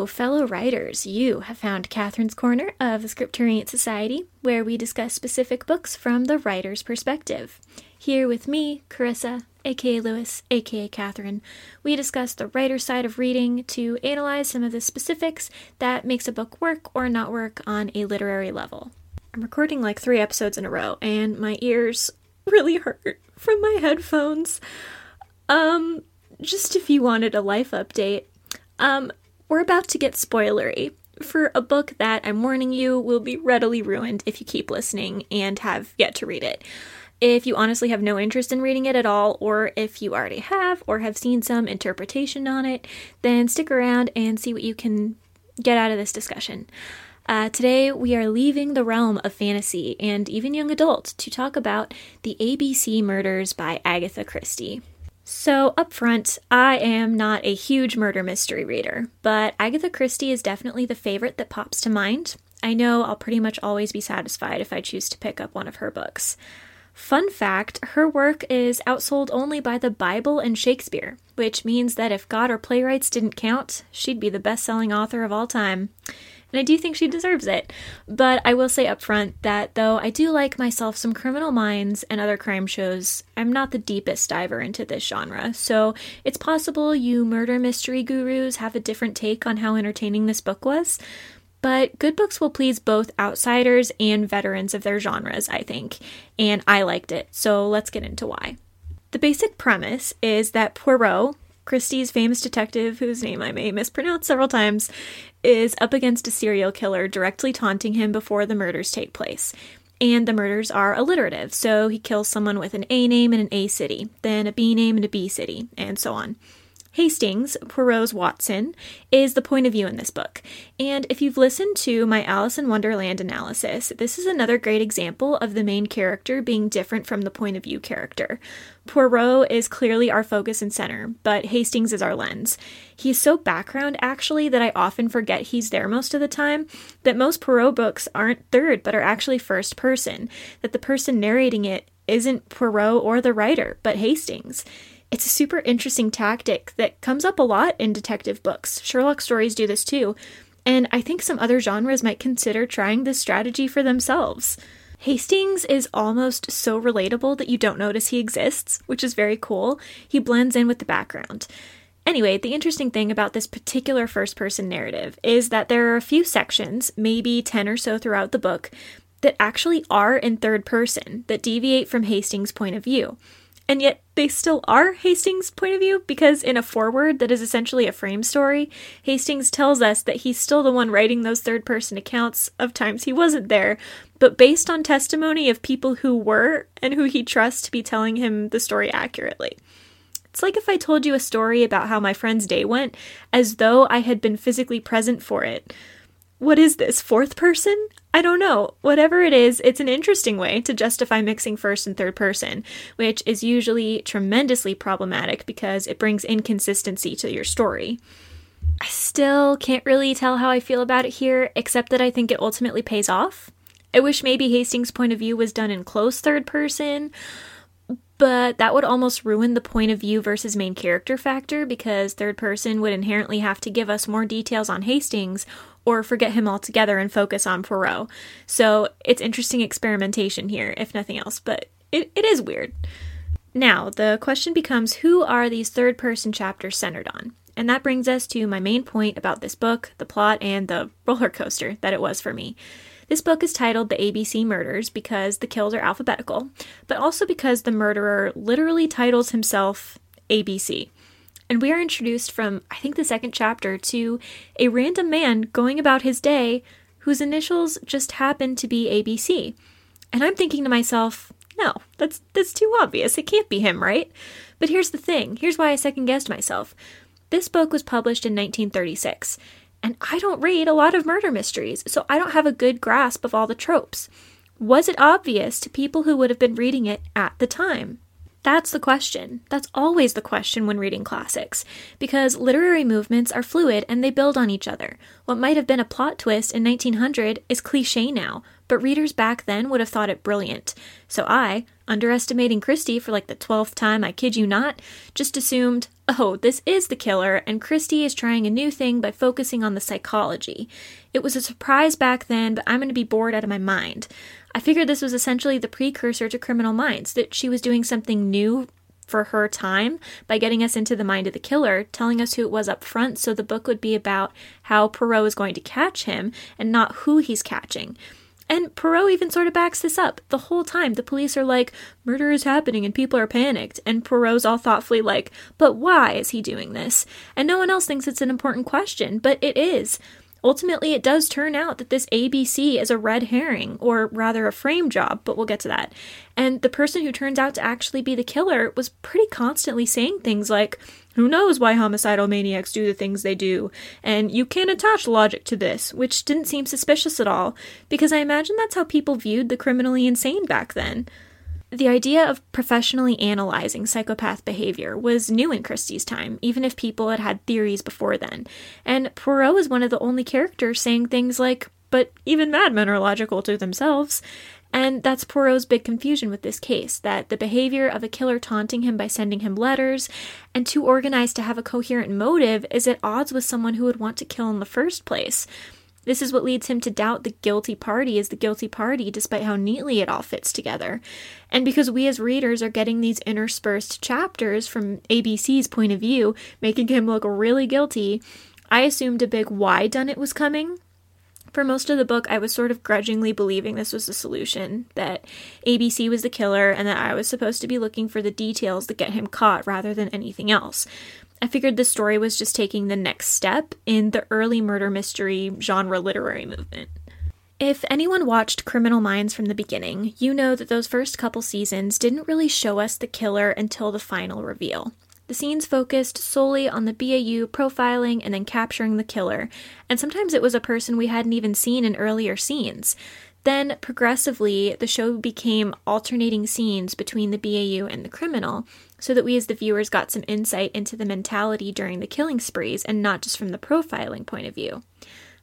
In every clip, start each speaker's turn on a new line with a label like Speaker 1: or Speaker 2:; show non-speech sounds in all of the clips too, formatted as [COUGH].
Speaker 1: Hello, fellow writers. You have found Katherine's Corner of the Scripturient Society, where we discuss specific books from the writer's perspective. Here with me, Karissa, aka Lewis, aka Katherine, we discuss the writer's side of reading to analyze some of the specifics that makes a book work or not work on a literary level. I'm recording like three episodes in a row, and my ears really hurt from my headphones. Um, just if you wanted a life update, um, we're about to get spoilery for a book that I'm warning you will be readily ruined if you keep listening and have yet to read it. If you honestly have no interest in reading it at all, or if you already have or have seen some interpretation on it, then stick around and see what you can get out of this discussion. Uh, today, we are leaving the realm of fantasy and even young adult to talk about the ABC Murders by Agatha Christie. So, up front, I am not a huge murder mystery reader, but Agatha Christie is definitely the favorite that pops to mind. I know I'll pretty much always be satisfied if I choose to pick up one of her books. Fun fact her work is outsold only by the Bible and Shakespeare, which means that if God or playwrights didn't count, she'd be the best selling author of all time and I do think she deserves it. But I will say up front that though I do like myself some Criminal Minds and other crime shows, I'm not the deepest diver into this genre. So it's possible you murder mystery gurus have a different take on how entertaining this book was. But good books will please both outsiders and veterans of their genres, I think, and I liked it, so let's get into why. The basic premise is that Poirot, Christie's famous detective, whose name I may mispronounce several times, is up against a serial killer directly taunting him before the murders take place. And the murders are alliterative, so he kills someone with an A name in an A city, then a B name in a B city, and so on. Hastings, Poirot's Watson, is the point of view in this book. And if you've listened to my Alice in Wonderland analysis, this is another great example of the main character being different from the point of view character. Poirot is clearly our focus and center, but Hastings is our lens. He's so background, actually, that I often forget he's there most of the time, that most Poirot books aren't third, but are actually first person, that the person narrating it isn't Poirot or the writer, but Hastings. It's a super interesting tactic that comes up a lot in detective books. Sherlock stories do this too, and I think some other genres might consider trying this strategy for themselves. Hastings is almost so relatable that you don't notice he exists, which is very cool. He blends in with the background. Anyway, the interesting thing about this particular first person narrative is that there are a few sections, maybe 10 or so throughout the book, that actually are in third person, that deviate from Hastings' point of view and yet they still are Hastings' point of view because in a foreword that is essentially a frame story, Hastings tells us that he's still the one writing those third person accounts of times he wasn't there, but based on testimony of people who were and who he trusts to be telling him the story accurately. It's like if I told you a story about how my friend's day went as though I had been physically present for it. What is this, fourth person? I don't know. Whatever it is, it's an interesting way to justify mixing first and third person, which is usually tremendously problematic because it brings inconsistency to your story. I still can't really tell how I feel about it here, except that I think it ultimately pays off. I wish maybe Hastings' point of view was done in close third person, but that would almost ruin the point of view versus main character factor because third person would inherently have to give us more details on Hastings or forget him altogether and focus on Poirot. So it's interesting experimentation here, if nothing else, but it, it is weird. Now, the question becomes who are these third person chapters centered on? And that brings us to my main point about this book, the plot, and the [LAUGHS] roller coaster that it was for me. This book is titled The ABC Murders because the kills are alphabetical, but also because the murderer literally titles himself ABC. And we are introduced from, I think, the second chapter to a random man going about his day whose initials just happen to be ABC. And I'm thinking to myself, no, that's that's too obvious. It can't be him, right? But here's the thing. Here's why I second guessed myself. This book was published in 1936, and I don't read a lot of murder mysteries, so I don't have a good grasp of all the tropes. Was it obvious to people who would have been reading it at the time? That's the question. That's always the question when reading classics, because literary movements are fluid and they build on each other. What might have been a plot twist in 1900 is cliche now, but readers back then would have thought it brilliant. So I, underestimating Christie for like the 12th time, I kid you not, just assumed, oh, this is the killer, and Christie is trying a new thing by focusing on the psychology. It was a surprise back then, but I'm going to be bored out of my mind. I figured this was essentially the precursor to Criminal Minds, that she was doing something new for her time by getting us into the mind of the killer, telling us who it was up front, so the book would be about how Poirot is going to catch him and not who he's catching. And Poirot even sort of backs this up. The whole time, the police are like, murder is happening and people are panicked. And Poirot's all thoughtfully like, but why is he doing this? And no one else thinks it's an important question, but it is. Ultimately, it does turn out that this ABC is a red herring, or rather a frame job, but we'll get to that. And the person who turns out to actually be the killer was pretty constantly saying things like, Who knows why homicidal maniacs do the things they do? And you can't attach logic to this, which didn't seem suspicious at all, because I imagine that's how people viewed the criminally insane back then. The idea of professionally analyzing psychopath behavior was new in Christie's time, even if people had had theories before then. And Poirot is one of the only characters saying things like, but even madmen are logical to themselves. And that's Poirot's big confusion with this case that the behavior of a killer taunting him by sending him letters and too organized to have a coherent motive is at odds with someone who would want to kill in the first place. This is what leads him to doubt the guilty party is the guilty party, despite how neatly it all fits together. And because we as readers are getting these interspersed chapters from ABC's point of view, making him look really guilty, I assumed a big why done it was coming. For most of the book, I was sort of grudgingly believing this was the solution, that ABC was the killer, and that I was supposed to be looking for the details that get him caught rather than anything else. I figured the story was just taking the next step in the early murder mystery genre literary movement. If anyone watched Criminal Minds from the beginning, you know that those first couple seasons didn't really show us the killer until the final reveal. The scenes focused solely on the BAU profiling and then capturing the killer, and sometimes it was a person we hadn't even seen in earlier scenes. Then, progressively, the show became alternating scenes between the BAU and the criminal, so that we as the viewers got some insight into the mentality during the killing sprees and not just from the profiling point of view.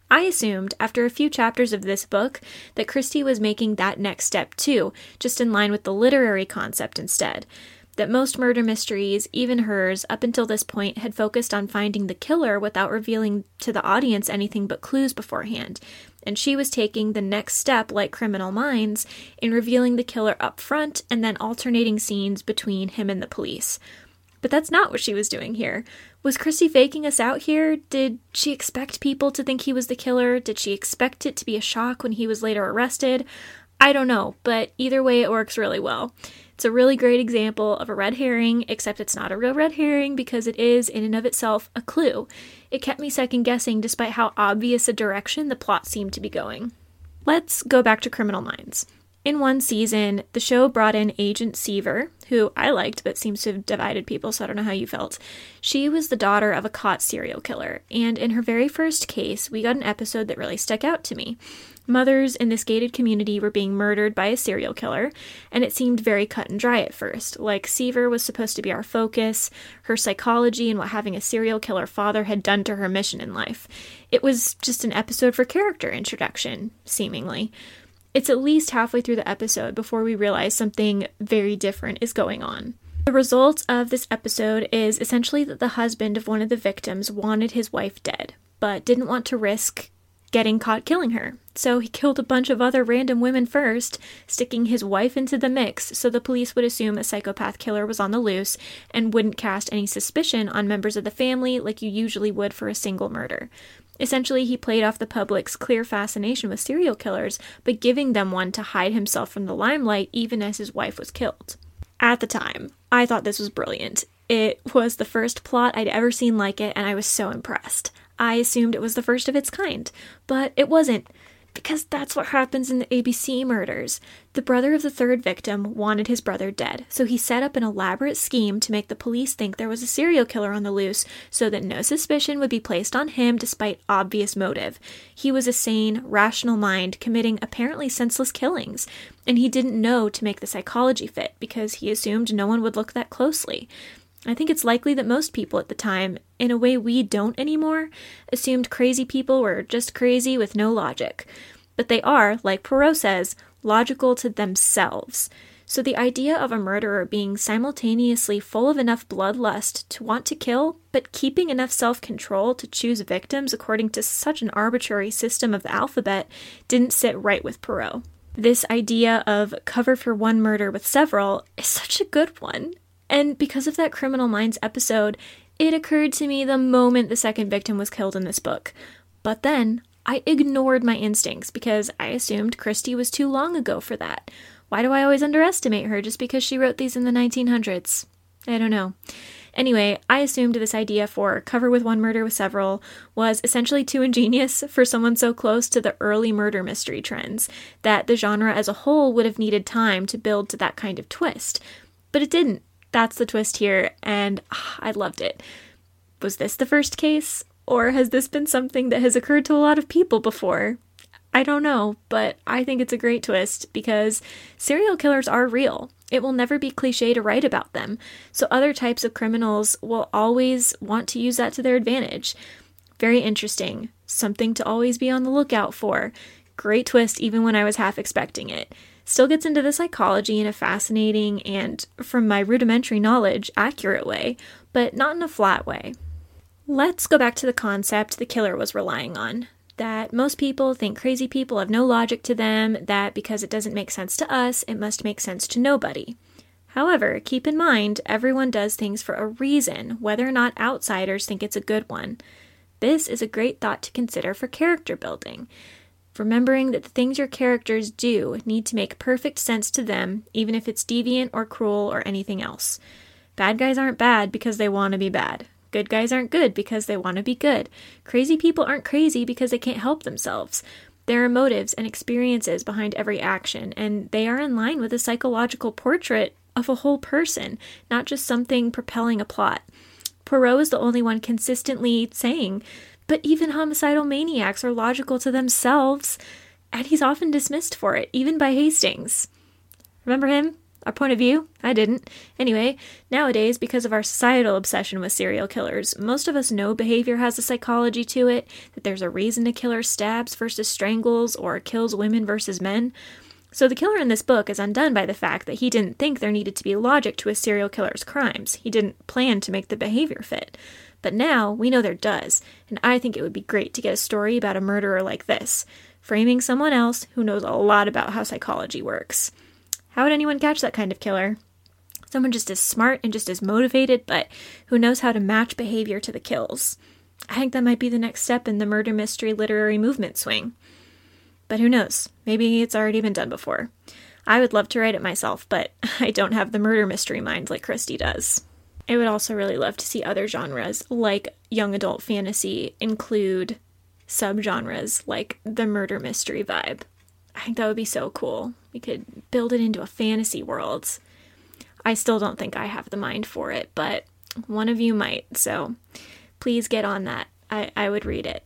Speaker 1: I assumed, after a few chapters of this book, that Christie was making that next step too, just in line with the literary concept instead that most murder mysteries, even hers, up until this point, had focused on finding the killer without revealing to the audience anything but clues beforehand. And she was taking the next step, like Criminal Minds, in revealing the killer up front and then alternating scenes between him and the police. But that's not what she was doing here. Was Christie faking us out here? Did she expect people to think he was the killer? Did she expect it to be a shock when he was later arrested? I don't know, but either way, it works really well. It's a really great example of a red herring, except it's not a real red herring because it is, in and of itself, a clue. It kept me second guessing despite how obvious a direction the plot seemed to be going. Let's go back to Criminal Minds. In one season, the show brought in Agent Seaver, who I liked but seems to have divided people, so I don't know how you felt. She was the daughter of a caught serial killer, and in her very first case, we got an episode that really stuck out to me. Mothers in this gated community were being murdered by a serial killer, and it seemed very cut and dry at first. Like Seaver was supposed to be our focus, her psychology, and what having a serial killer father had done to her mission in life. It was just an episode for character introduction, seemingly. It's at least halfway through the episode before we realize something very different is going on. The result of this episode is essentially that the husband of one of the victims wanted his wife dead, but didn't want to risk getting caught killing her. So he killed a bunch of other random women first, sticking his wife into the mix so the police would assume a psychopath killer was on the loose and wouldn't cast any suspicion on members of the family like you usually would for a single murder. Essentially, he played off the public's clear fascination with serial killers by giving them one to hide himself from the limelight even as his wife was killed. At the time, I thought this was brilliant. It was the first plot I'd ever seen like it, and I was so impressed. I assumed it was the first of its kind, but it wasn't. Because that's what happens in the ABC murders. The brother of the third victim wanted his brother dead, so he set up an elaborate scheme to make the police think there was a serial killer on the loose so that no suspicion would be placed on him despite obvious motive. He was a sane, rational mind committing apparently senseless killings, and he didn't know to make the psychology fit because he assumed no one would look that closely. I think it's likely that most people at the time, in a way we don't anymore, assumed crazy people were just crazy with no logic. But they are, like Poirot says, logical to themselves. So the idea of a murderer being simultaneously full of enough bloodlust to want to kill, but keeping enough self control to choose victims according to such an arbitrary system of the alphabet didn't sit right with Poirot. This idea of cover for one murder with several is such a good one. And because of that Criminal Minds episode, it occurred to me the moment the second victim was killed in this book. But then I ignored my instincts because I assumed Christie was too long ago for that. Why do I always underestimate her just because she wrote these in the 1900s? I don't know. Anyway, I assumed this idea for cover with one murder with several was essentially too ingenious for someone so close to the early murder mystery trends that the genre as a whole would have needed time to build to that kind of twist. But it didn't. That's the twist here, and ah, I loved it. Was this the first case? Or has this been something that has occurred to a lot of people before? I don't know, but I think it's a great twist because serial killers are real. It will never be cliche to write about them, so other types of criminals will always want to use that to their advantage. Very interesting. Something to always be on the lookout for. Great twist, even when I was half expecting it. Still gets into the psychology in a fascinating and, from my rudimentary knowledge, accurate way, but not in a flat way. Let's go back to the concept the killer was relying on that most people think crazy people have no logic to them, that because it doesn't make sense to us, it must make sense to nobody. However, keep in mind, everyone does things for a reason, whether or not outsiders think it's a good one. This is a great thought to consider for character building. Remembering that the things your characters do need to make perfect sense to them, even if it's deviant or cruel or anything else. Bad guys aren't bad because they want to be bad. Good guys aren't good because they want to be good. Crazy people aren't crazy because they can't help themselves. There are motives and experiences behind every action, and they are in line with a psychological portrait of a whole person, not just something propelling a plot. Poirot is the only one consistently saying, but even homicidal maniacs are logical to themselves, and he's often dismissed for it, even by Hastings. Remember him? Our point of view? I didn't. Anyway, nowadays, because of our societal obsession with serial killers, most of us know behavior has a psychology to it, that there's a reason a killer stabs versus strangles or kills women versus men. So the killer in this book is undone by the fact that he didn't think there needed to be logic to a serial killer's crimes. He didn't plan to make the behavior fit. But now we know there does, and I think it would be great to get a story about a murderer like this, framing someone else who knows a lot about how psychology works. How would anyone catch that kind of killer? Someone just as smart and just as motivated, but who knows how to match behavior to the kills. I think that might be the next step in the murder mystery literary movement swing. But who knows? Maybe it's already been done before. I would love to write it myself, but [LAUGHS] I don't have the murder mystery mind like Christie does. I would also really love to see other genres, like young adult fantasy, include subgenres like the murder mystery vibe. I think that would be so cool. We could build it into a fantasy world. I still don't think I have the mind for it, but one of you might, so please get on that. I, I would read it.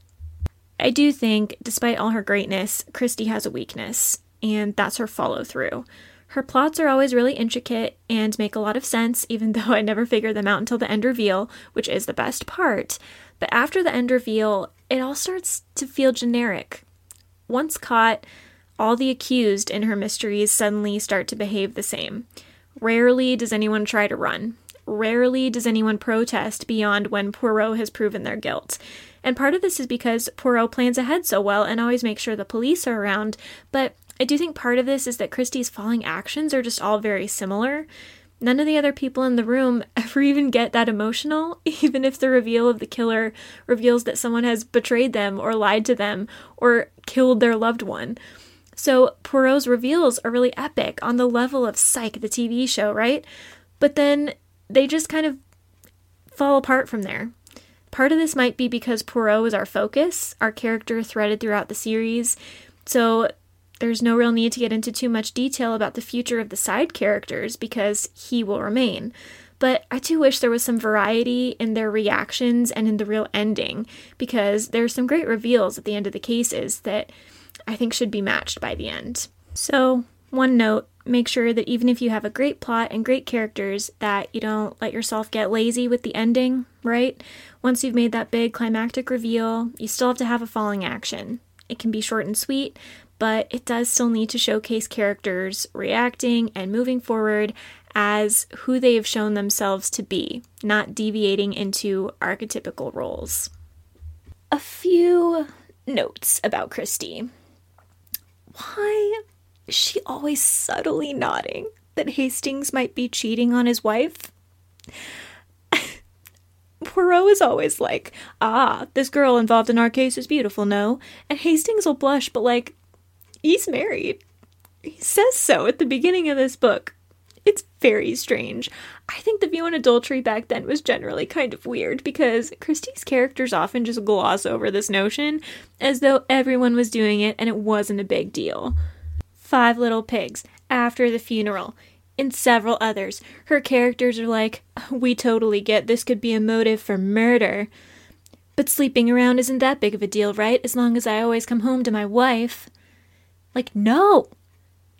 Speaker 1: I do think, despite all her greatness, Christie has a weakness, and that's her follow through. Her plots are always really intricate and make a lot of sense, even [LAUGHS] though I never figure them out until the end reveal, which is the best part. But after the end reveal, it all starts to feel generic. Once caught, all the accused in her mysteries suddenly start to behave the same. Rarely does anyone try to run. Rarely does anyone protest beyond when Poirot has proven their guilt. And part of this is because Poirot plans ahead so well and always makes sure the police are around, but I do think part of this is that Christie's falling actions are just all very similar. None of the other people in the room [LAUGHS] ever even get that emotional, [LAUGHS] even if the reveal of the killer reveals that someone has betrayed them or lied to them or killed their loved one. So Poirot's reveals are really epic on the level of Psych, the TV show, right? But then they just kind of fall apart from there. Part of this might be because Poirot is our focus, our character threaded throughout the series. So there's no real need to get into too much detail about the future of the side characters because he will remain. But I do wish there was some variety in their reactions and in the real ending because there's some great reveals at the end of the cases that I think should be matched by the end. So, one note make sure that even if you have a great plot and great characters that you don't let yourself get lazy with the ending, right? Once you've made that big climactic reveal, you still have to have a falling action. It can be short and sweet, but it does still need to showcase characters reacting and moving forward as who they have shown themselves to be, not deviating into archetypical roles. A few notes about Christie. Why is she always subtly nodding that Hastings might be cheating on his wife? [LAUGHS] Poirot is always like, ah, this girl involved in our case is beautiful, no? And Hastings will blush, but like, he's married. He says so at the beginning of this book. It's very strange. I think the view on adultery back then was generally kind of weird because Christie's characters often just gloss over this notion as though everyone was doing it and it wasn't a big deal. Five Little Pigs, After the Funeral, and several others. Her characters are like, we totally get this could be a motive for murder. But sleeping around isn't that big of a deal, right? As long as I always come home to my wife. Like, no!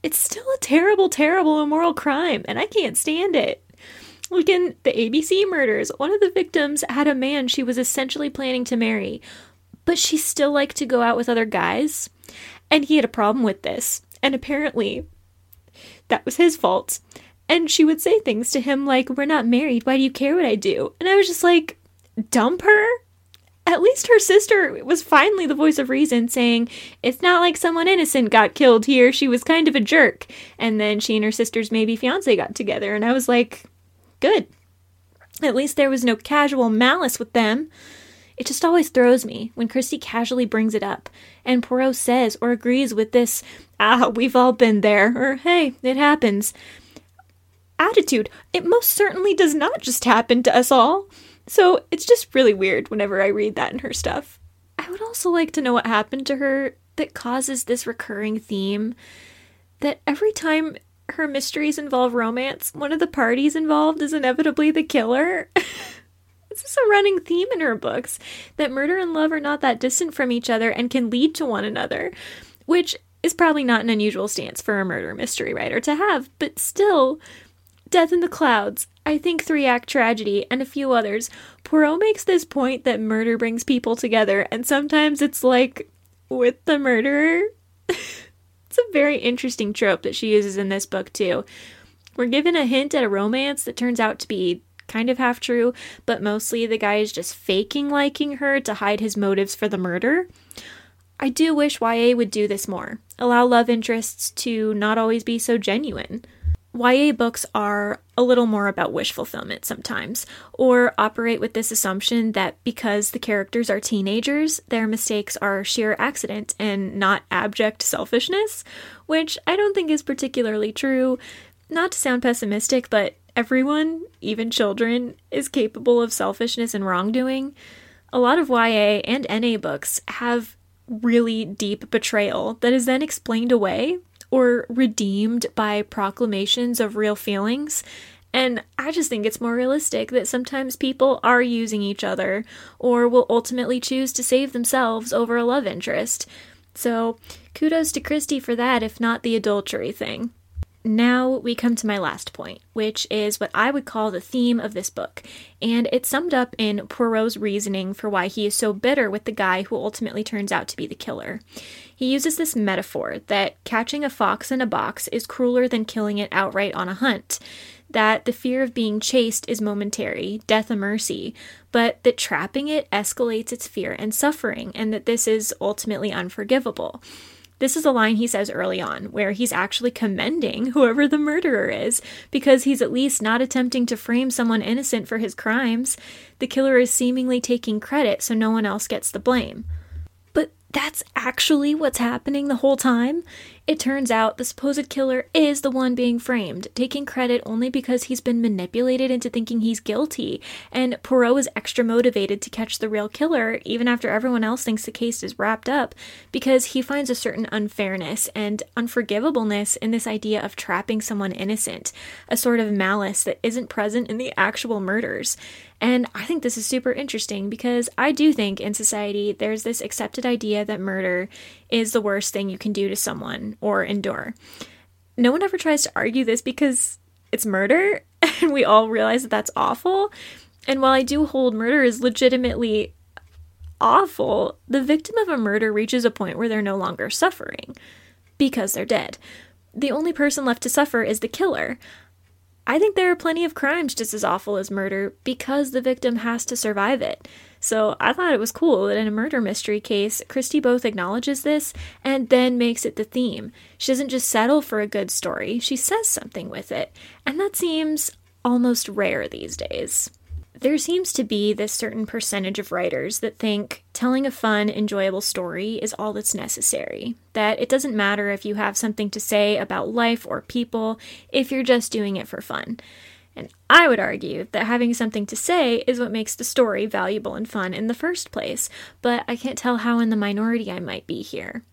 Speaker 1: it's still a terrible, terrible immoral crime, and I can't stand it. Like in the ABC murders, one of the victims had a man she was essentially planning to marry, but she still liked to go out with other guys, and he had a problem with this. And apparently, that was his fault. And she would say things to him like, We're not married. Why do you care what I do? And I was just like, Dump her? At least her sister was finally the voice of reason, saying, It's not like someone innocent got killed here. She was kind of a jerk. And then she and her sister's maybe fiance got together. And I was like, Good. At least there was no casual malice with them. It just always throws me when Christie casually brings it up, and Poirot says or agrees with this, ah, we've all been there, or hey, it happens. Attitude. It most certainly does not just happen to us all. So it's just really weird whenever I read that in her stuff. I would also like to know what happened to her that causes this recurring theme that every time her mysteries involve romance, one of the parties involved is inevitably the killer. [LAUGHS] this is a running theme in her books that murder and love are not that distant from each other and can lead to one another, which is probably not an unusual stance for a murder mystery writer to have, but still, Death in the Clouds, I think Three Act Tragedy, and a few others, Poirot makes this point that murder brings people together, and sometimes it's like with the murderer. [LAUGHS] it's a very interesting trope that she uses in this book, too. We're given a hint at a romance that turns out to be kind of half true, but mostly the guy is just faking liking her to hide his motives for the murder. I do wish YA would do this more, allow love interests to not always be so genuine. YA books are a little more about wish fulfillment sometimes, or operate with this assumption that because the characters are teenagers, their mistakes are sheer accident and not abject selfishness, which I don't think is particularly true. Not to sound pessimistic, but everyone, even children, is capable of selfishness and wrongdoing. A lot of YA and NA books have really deep betrayal that is then explained away or redeemed by proclamations of real feelings. And I just think it's more realistic that sometimes people are using each other or will ultimately choose to save themselves over a love interest. So, kudos to Christie for that, if not the adultery thing. Now we come to my last point, which is what I would call the theme of this book, and it's summed up in Poirot's reasoning for why he is so bitter with the guy who ultimately turns out to be the killer. He uses this metaphor that catching a fox in a box is crueler than killing it outright on a hunt, that the fear of being chased is momentary, death a mercy, but that trapping it escalates its fear and suffering, and that this is ultimately unforgivable. This is a line he says early on, where he's actually commending whoever the murderer is, because he's at least not attempting to frame someone innocent for his crimes. The killer is seemingly taking credit so no one else gets the blame that's actually what's happening the whole time. It turns out the supposed killer is the one being framed, taking credit only because he's been manipulated into thinking he's guilty, and Poirot is extra motivated to catch the real killer, even after everyone else thinks the case is wrapped up, because he finds a certain unfairness and unforgivableness in this idea of trapping someone innocent, a sort of malice that isn't present in the actual murders. And I think this is super interesting because I do think in society there's this accepted idea that murder is the worst thing you can do to someone or endure. No one ever tries to argue this because it's murder, [LAUGHS] and we all realize that that's awful. And while I do hold murder is legitimately awful, the victim of a murder reaches a point where they're no longer suffering. because they're dead. The only person left to suffer is the killer. I think there are plenty of crimes just as awful as murder because the victim has to survive it. So I thought it was cool that in a murder mystery case, Christie both acknowledges this and then makes it the theme. She doesn't just settle for a good story, she says something with it. And that seems almost rare these days. There seems to be this certain percentage of writers that think telling a fun, enjoyable story is all that's necessary. That it doesn't matter if you have something to say about life or people if you're just doing it for fun. And I would argue that having something to say is what makes the story valuable and fun in the first place, but I can't tell how in the minority I might be here.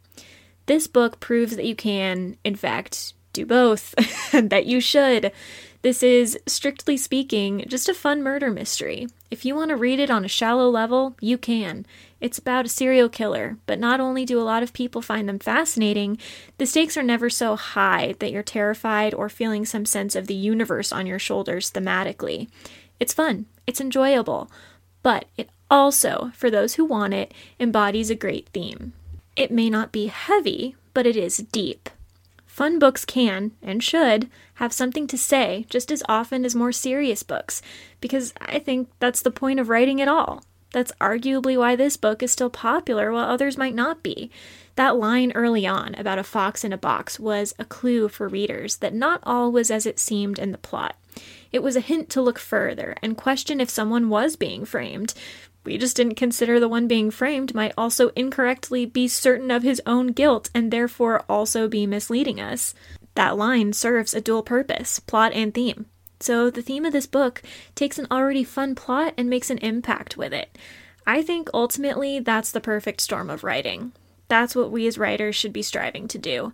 Speaker 1: This book proves that you can, in fact, do both, [LAUGHS] and that you should. This is, strictly speaking, just a fun murder mystery. If you want to read it on a shallow level, you can. It's about a serial killer, but not only do a lot of people find them fascinating, the stakes are never so high that you're terrified or feeling some sense of the universe on your shoulders thematically. It's fun, it's enjoyable, but it also, for those who want it, embodies a great theme. It may not be heavy, but it is deep. Fun books can, and should, have something to say just as often as more serious books, because I think that's the point of writing at all. That's arguably why this book is still popular while others might not be. That line early on about a fox in a box was a clue for readers that not all was as it seemed in the plot. It was a hint to look further and question if someone was being framed, we just didn't consider the one being framed might also incorrectly be certain of his own guilt and therefore also be misleading us. That line serves a dual purpose, plot and theme. So the theme of this book takes an already fun plot and makes an impact with it. I think ultimately that's the perfect storm of writing. That's what we as writers should be striving to do.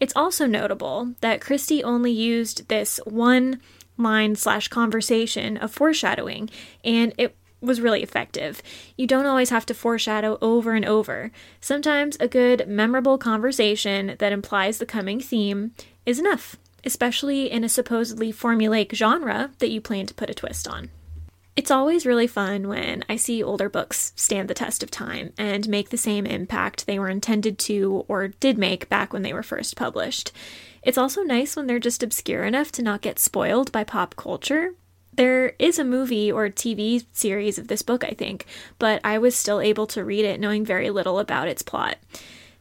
Speaker 1: It's also notable that Christie only used this one line slash conversation of foreshadowing, and it was really effective. You don't always have to foreshadow over and over. Sometimes a good, memorable conversation that implies the coming theme is enough, especially in a supposedly formulaic genre that you plan to put a twist on. It's always really fun when I see older books stand the test of time and make the same impact they were intended to or did make back when they were first published. It's also nice when they're just obscure enough to not get spoiled by pop culture, there is a movie or TV series of this book, I think, but I was still able to read it knowing very little about its plot.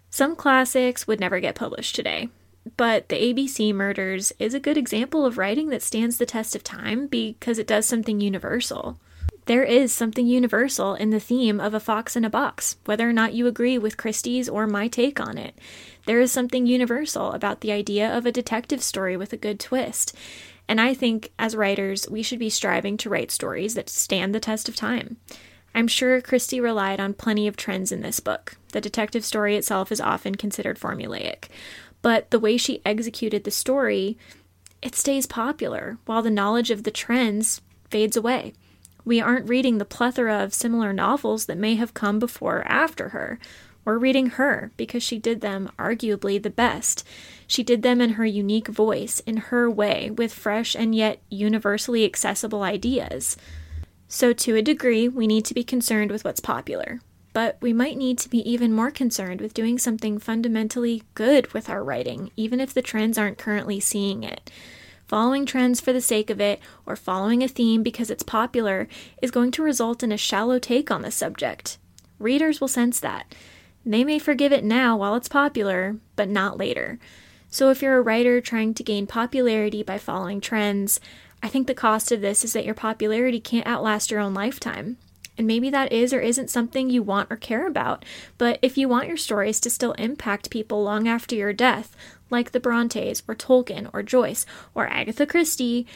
Speaker 1: Some classics would never get published today, but The ABC Murders is a good example of writing that stands the test of time because it does something universal. There is something universal in the theme of a fox in a box, whether or not you agree with Christie's or my take on it. There is something universal about the idea of a detective story with a good twist. And I think as writers, we should be striving to write stories that stand the test of time. I'm sure Christie relied on plenty of trends in this book. The detective story itself is often considered formulaic, but the way she executed the story, it stays popular, while the knowledge of the trends fades away. We aren't reading the plethora of similar novels that may have come before or after her. We're reading her because she did them arguably the best. She did them in her unique voice, in her way, with fresh and yet universally accessible ideas. So, to a degree, we need to be concerned with what's popular. But we might need to be even more concerned with doing something fundamentally good with our writing, even if the trends aren't currently seeing it. Following trends for the sake of it, or following a theme because it's popular, is going to result in a shallow take on the subject. Readers will sense that. They may forgive it now while it's popular, but not later. So, if you're a writer trying to gain popularity by following trends, I think the cost of this is that your popularity can't outlast your own lifetime. And maybe that is or isn't something you want or care about, but if you want your stories to still impact people long after your death, like the Brontes or Tolkien or Joyce or Agatha Christie,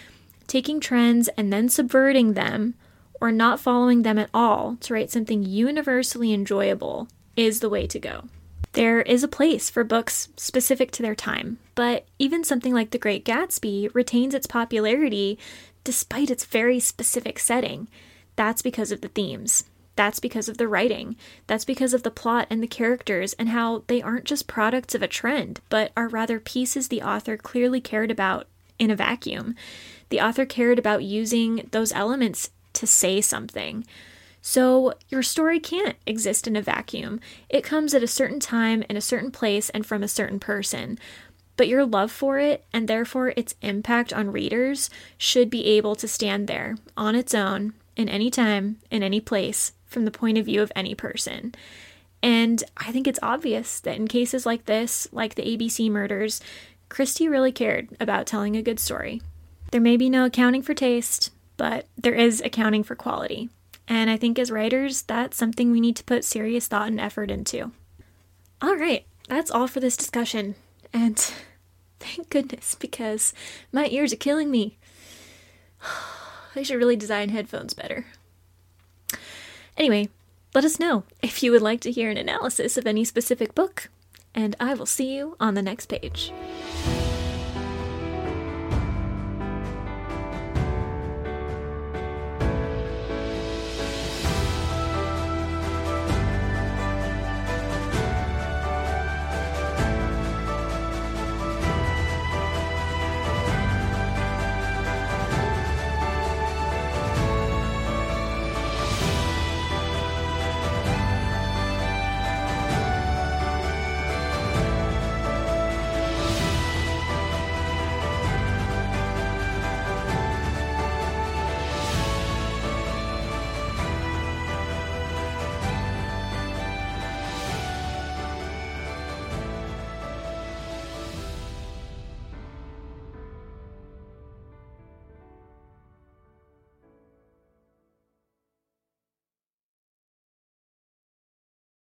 Speaker 1: taking trends and then subverting them or not following them at all to write something universally enjoyable is the way to go. There is a place for books specific to their time, but even something like The Great Gatsby retains its popularity despite its very specific setting. That's because of the themes. That's because of the writing. That's because of the plot and the characters, and how they aren't just products of a trend, but are rather pieces the author clearly cared about in a vacuum. The author cared about using those elements to say something. So, your story can't exist in a vacuum. It comes at a certain time, in a certain place, and from a certain person. But your love for it, and therefore its impact on readers, should be able to stand there on its own, in any time, in any place, from the point of view of any person. And I think it's obvious that in cases like this, like the ABC murders, Christie really cared about telling a good story. There may be no accounting for taste, but there is accounting for quality. And I think as writers, that's something we need to put serious thought and effort into. All right, that's all for this discussion. And [LAUGHS] thank goodness, because my ears are killing me. [SIGHS] I should really design headphones better. Anyway, let us know if you would like to hear an analysis of any specific book, and I will see you on the next page.